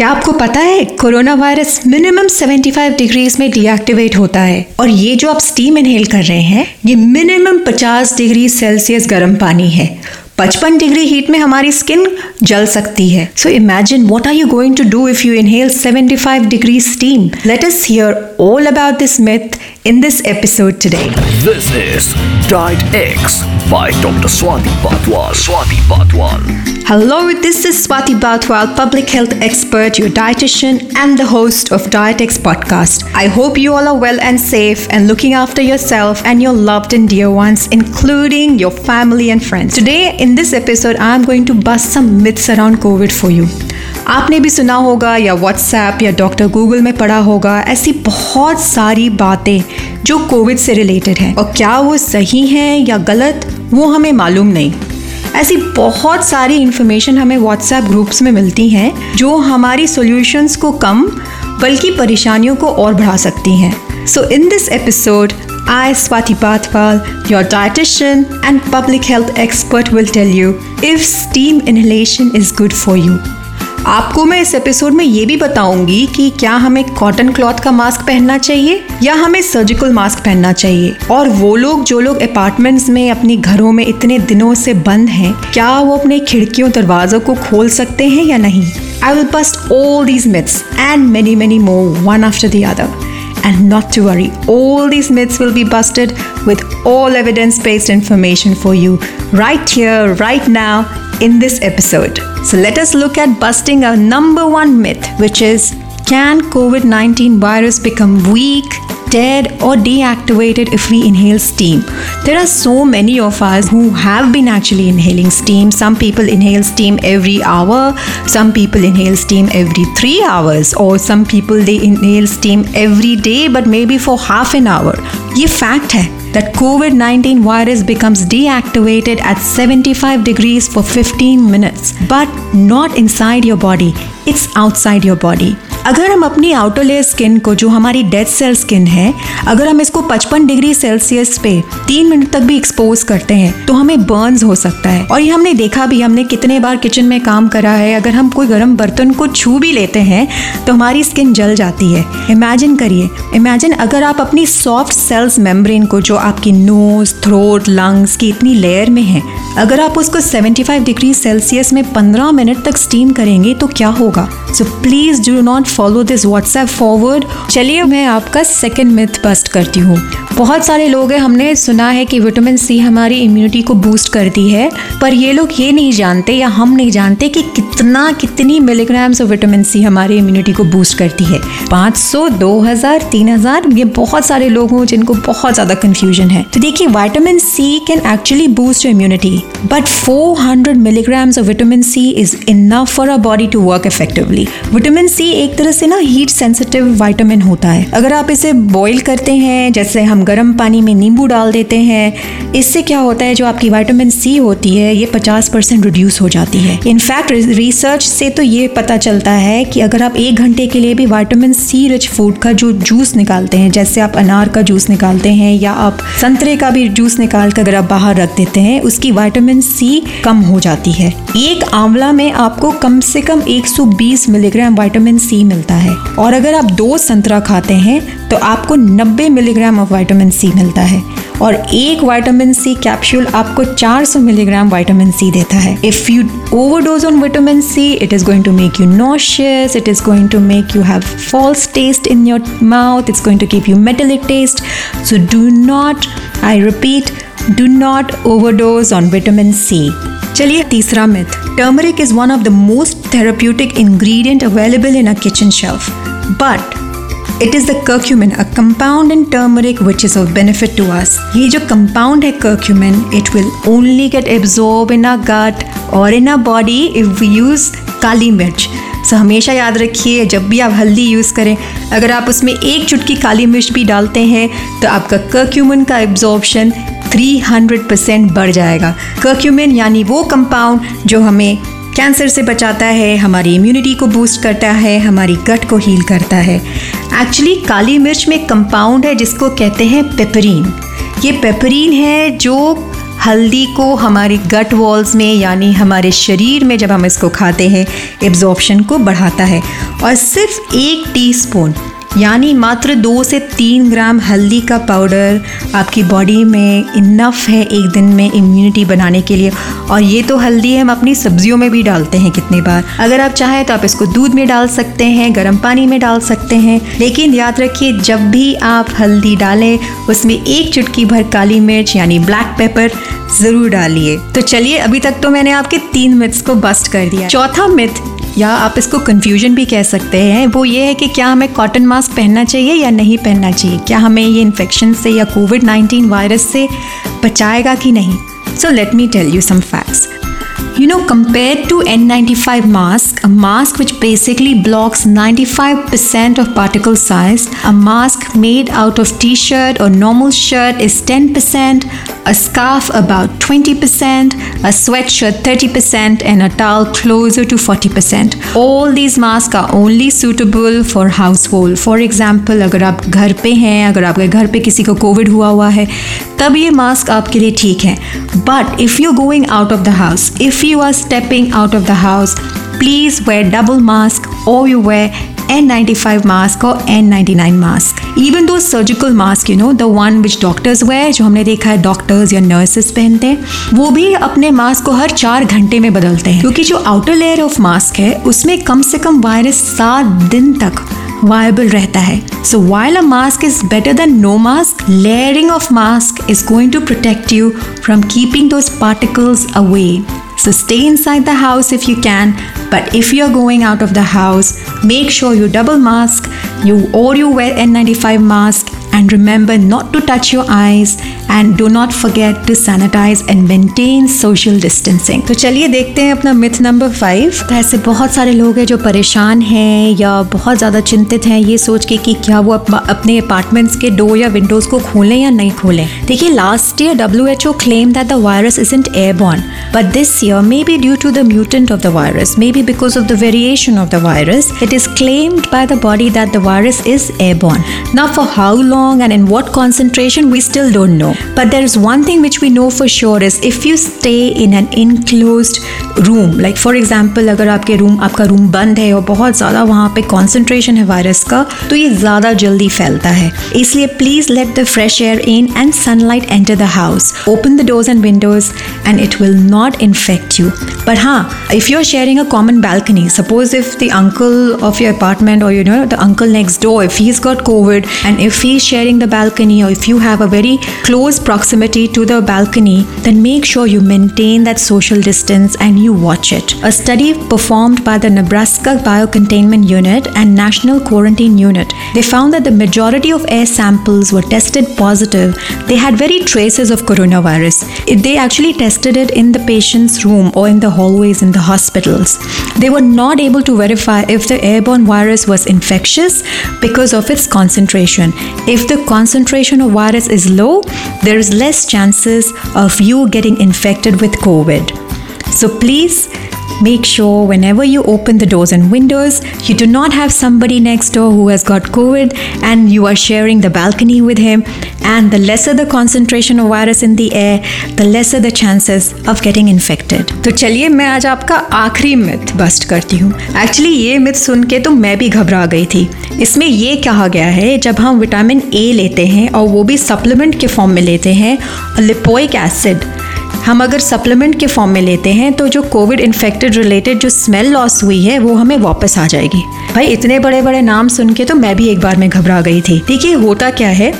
क्या आपको पता है, कोरोना वायरस मिनिमम 75 डिग्रीज में डीएक्टिवेट होता है? और ये जो आप स्टीम इनहेल कर रहे हैं, ये मिनिमम 50 डिग्री सेल्सियस गर्म पानी है। 55 डिग्री हीट में हमारी स्किन जल सकती है। So imagine what are you going to do if you inhale 75 degree steam let us hear all about this myth in this episode today. This is Diet X by Dr. Swati Patwal. Swati Patwal. Hello, this is Swati Batwal, public health expert, your dietitian, and the host of Diet X podcast. I hope you all are well and safe and looking after yourself and your loved and dear ones, including your family and friends. Today, in this episode, I'm going to bust some myths around COVID for you. आपने भी सुना होगा या WhatsApp या doctor Google में पढ़ा होगा ऐसी बहुत सारी बातें जो कोविड से रिलेटेड हैं। और क्या वो सही हैं या गलत वो हमें मालूम नहीं। ऐसी बहुत सारी इन्फॉर्मेशन हमें व्हाट्सएप ग्रुप्स में मिलती हैं जो हमारी सॉल्यूशंस को कम बल्कि परेशानियों को और बढ़ा सकती हैं। So in this episode I, Swati Pathwal, your dietitian and public health expert, will tell you if steam inhalation is good for you. आपको मैं इस एपिसोड में ये भी बताऊँगी कि क्या हमें कॉटन क्लॉथ का मास्क पहनना चाहिए या हमें सर्जिकल मास्क पहनना चाहिए। और वो लोग जो लोग अपार्टमेंट्स में अपने घरों में इतने दिनों से बंद हैं क्या वो अपने खिड़कियों दरवाजों को खोल सकते हैं या नहीं? I will bust all these myths and many many more one after the other And not to worry, all these myths will be busted with all evidence based information for you right here, right now, in this episode. So let us look at busting our number one myth, which is can COVID 19 virus become weak dead or deactivated if we inhale steam. There are so many of us who have been actually inhaling steam. Some people inhale steam every hour, some people inhale steam every three hours, or some people they inhale steam every day but maybe for half an hour. ये fact है that COVID 19 virus becomes deactivated at 75 degrees for 15 minutes, but not inside your body, it's outside your body. अगर हम अपनी outer layer skin को, जो हमारी dead cell skin है, अगर हम इसको 55 डिग्री सेल्सियस पे तीन मिनट तक भी एक्सपोज करते हैं तो हमें बर्न्स हो सकता है। और ये हमने देखा भी, हमने कितने बार किचन में काम करा है। अगर हम कोई गर्म बर्तन को छू भी लेते हैं तो हमारी स्किन जल जाती है। इमेजिन करिए इमेजिन अगर आप अपनी सॉफ्ट सेल्स मेम्ब्रेन को, जो आपकी नोज़ थ्रोट लंग्स की इतनी लेयर में है, अगर आप उसको 75 डिग्री सेल्सियस में 15 मिनट तक स्टीम करेंगे तो क्या होगा? So please do not follow this WhatsApp forward चलिए मैं आपका सेकेंड मिथ बस्ट करती हूँ। बहुत सारे लोग हैं हमने सुना है कि विटामिन सी हमारी इम्यूनिटी को बूस्ट करती है पर ये लोग ये नहीं जानते या हम नहीं जानते कि कितना कितनी मिलीग्राम्स ऑफ़ विटामिन सी हमारी इम्यूनिटी को बूस्ट करती है। 500, 2000, 3000 ये बहुत सारे लोग हों जिनको बहुत ज़्यादा कन्फ्यूज़न है। तो देखिए vitamin C can actually boost immunity but 400 milligrams of vitamin C is enough for a body to work effectively vitamin C एक तरह से ना हीट सेंसिटिव वाइटामिन होता है। अगर आप इसे बॉईल करते हैं, जैसे हम गर्म पानी में नींबू डाल देते हैं, इससे क्या होता है, जो आपकी वाइटामिन सी होती है, ये 50 परसेंट रिड्यूस हो जाती है। इनफैक्ट रिसर्च से तो ये पता चलता है कि अगर आप एक घंटे के लिए भी वाइटामिन सी रिच फ़ूड का जो जूस निकालते हैं, जैसे आप अनार का जूस निकालते हैं, या आप संतरे का भी जूस निकाल कर अगर आप बाहर रख देते हैं, उसकी वाइटामिन सी कम हो जाती है। एक आंवला में आपको कम से कम 120 मिलीग्राम वाइटामिन सी मिलता है। और अगर आप दो संतरा खाते हैं तो आपको 90 मिलीग्राम ऑफ़ वाइटामिन सी मिलता है। और एक वाइटामिन सी कैप्सूल आपको 400 मिलीग्राम वाइटामिन सी देता है। If you overdose on vitamin C it is going to make you nauseous it is going to make you have false taste in your mouth it's going to give you metallic taste so do not I repeat do not overdose on vitamin C चलिए तीसरा myth turmeric is one of the most therapeutic ingredient available in a kitchen shelf but it is the curcumin a compound in turmeric which is of benefit to us ये जो compound है curcumin it will only get absorb in a gut और in a body if we use kali mirch. So हमेशा याद रखिए, जब भी आप हल्दी यूज़ करें, अगर आप उसमें एक चुटकी काली मिर्च भी डालते हैं तो आपका कर्क्यूमिन का एब्जॉर्बशन 300 परसेंट बढ़ जाएगा। कर्क्यूमिन यानी वो कंपाउंड जो हमें कैंसर से बचाता है, हमारी इम्यूनिटी को बूस्ट करता है, हमारी गट को हील करता है। एक्चुअली काली मिर्च में कंपाउंड है जिसको कहते हैं पेपरीन ये पेपरीन है जो हल्दी को हमारी गट वॉल्स में यानी हमारे शरीर में जब हम इसको खाते हैं एब्जॉर्प्शन को बढ़ाता है। और सिर्फ़ एक टीस्पून यानी मात्र दो से तीन ग्राम हल्दी का पाउडर आपकी बॉडी में इनफ है एक दिन में इम्यूनिटी बनाने के लिए। और ये तो हल्दी हम अपनी सब्जियों में भी डालते हैं कितनी बार। अगर आप चाहें तो आप इसको दूध में डाल सकते हैं, गर्म पानी में डाल सकते हैं। लेकिन याद रखिए, जब भी आप हल्दी डालें, उसमें एक चुटकी भर काली मिर्च यानी ब्लैक पेपर ज़रूर डालिए। तो चलिए, अभी तक तो मैंने आपके तीन मिथ्स को बस्ट कर दिया। चौथा मिथ या आप इसको कन्फ्यूज़न भी कह सकते हैं, वो ये है कि क्या हमें कॉटन मास्क पहनना चाहिए या नहीं पहनना चाहिए? क्या हमें ये इन्फेक्शन से या कोविड नाइन्टीन वायरस से बचाएगा कि नहीं? So let me tell you some facts you know compare to N ninety five mask a mask which basically blocks ninety five percent of particle size a mask made out of T shirt और normal shirt is ten percent a scarf about 20%, a sweatshirt 30%, and a towel closer to 40%. All these masks are only suitable for household. For example, अगर आप घर पे हैं अगर आपके घर पे किसी को कोविड हुआ हुआ है तब ये मास्क आपके लिए ठीक है but if you going out of the house if you are stepping out of the house, please wear double mask or you wear N95 mask or N99 mask. Even those surgical mask, you know, the one which doctors wear, जो हमने देखा है doctors या nurses पहनते हैं वो भी अपने मास्क को हर चार घंटे में बदलते हैं। क्योंकि जो आउटर लेयर ऑफ़ मास्क है उसमें कम से कम वायरस सात दिन तक वायबल रहता है। So while a mask is better than no mask layering of mask is going to protect you from keeping those particles away So stay inside the house if you can, but if you're going out of the house, make sure you double mask, you or you wear N95 mask and remember not to touch your eyes and do not forget to sanitize and maintain social distancing. तो चलिए देखते हैं अपना myth number five तो ऐसे बहुत सारे लोग हैं जो परेशान हैं या बहुत ज़्यादा चिंतित हैं ये सोच के कि क्या वो अपने अपार्टमेंट्स के डोर या विंडोज़ को खोलें या नहीं खोलें देखिए last year W H O claim that the virus isn't airborne but this year may be due to the mutant of the virus may be because of the variation of the virus it is claimed by the body that the virus is airborne now for how long and in what concentration, we still don't know. But there is one thing which we know for sure is if you stay in an enclosed room, like for example अगर आपके room आपका room बंद है और बहुत ज़्यादा वहाँ पे कॉन्सेंट्रेशन है वायरस का तो ये ज़्यादा जल्दी फैलता है इसलिए please let the fresh air in and sunlight enter the house open the doors and windows and it will not infect you but हाँ if you're sharing a common balcony suppose if the uncle of your apartment or you know the uncle next door if he's got covid and if he's sharing the balcony or if you have a very close proximity to the balcony, then make sure you maintain that social distance and you watch it. A study performed by the Nebraska Biocontainment Unit and National Quarantine Unit, they found that the majority of air samples were tested positive. They had very traces of coronavirus. If they actually tested it in the patient's room or in the hallways in the hospitals. They were not able to verify if the airborne virus was infectious because of its concentration. If the concentration of virus is low, there is less chances of you getting infected with COVID. So please Make sure whenever you open the doors and windows, you do not have somebody next door who has got COVID and you are sharing the balcony with him. And the lesser the concentration of virus in the air, the lesser the chances of getting infected. तो चलिए मैं आज आपका आखिरी myth bust करती हूँ actually ये myth सुन के तो मैं भी घबरा गई थी इसमें ये कहा गया है जब हम विटामिन ए लेते हैं और वो भी सप्लीमेंट के फॉर्म में लेते हैं लिपोइक एसिड हम अगर सप्लीमेंट के फॉर्म में लेते हैं तो जो कोविड इन्फेक्टेड रिलेटेड जो स्मेल लॉस हुई है, वो हमें वापस आ जाएगी। भाई, इतने बड़े बड़े नाम सुन के तो मैं भी एक बार में घबरा गई थी। देखिए, होता क्या है?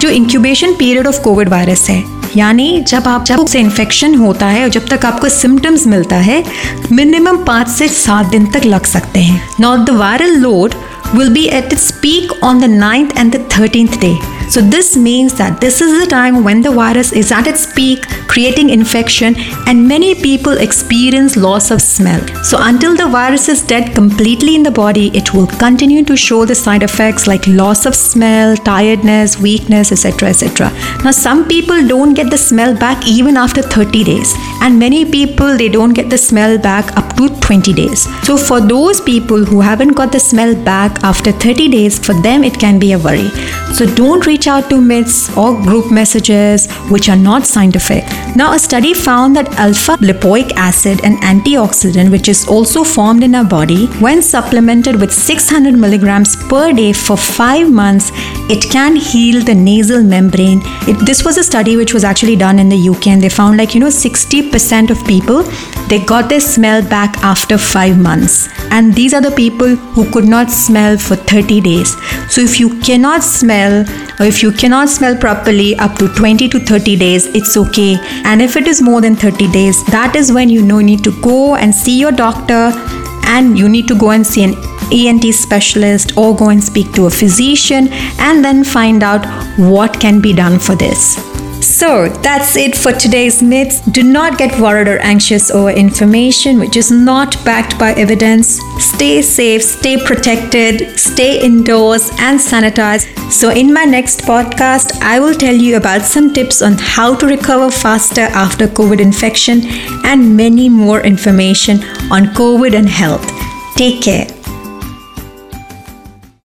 जो incubation period of covid virus है, यानी जब आप, जब से इन्फेक्शन होता है और जब तक आपको सिम्टम्स मिलता है मिनिमम पाँच से सात दिन तक लग सकते हैं। Not the viral load will be at its peak on the 9th and the 13th day. So, this means that this is the time when the virus is at its peak, creating infection, and many people experience loss of smell. So, until the virus is dead completely in the body, it will continue to show the side effects like loss of smell, tiredness, weakness, etc. etc. Now, some people don't get the smell back even after 30 days, and many people they don't get the smell back up to 20 days. So, for those people who haven't got the smell back after 30 days, for them it can be a worry. So, don't reach reach out to myths or group messages which are not scientific. Now, a study found that alpha lipoic acid, an antioxidant which is also formed in our body, when supplemented with 600 milligrams per day for five months, it can heal the nasal membrane. It, this was a study which was actually done in the UK, and they found like you know 60% of people they got their smell back after five months, and these are the people who could not smell for 30 days. So if you cannot smell or if you cannot smell properly up to 20 to 30 days, it's okay. And if it is more than 30 days, that is when you know you need to go and see your doctor and you need to go and see an ENT specialist or go and speak to a physician and then find out what can be done for this. So that's it for today's myths. Do not get worried or anxious over information which is not backed by evidence. Stay safe, stay protected, stay indoors and sanitize. So, in my next podcast, I will tell you about some tips on how to recover faster after COVID infection and many more information on COVID and health. Take care.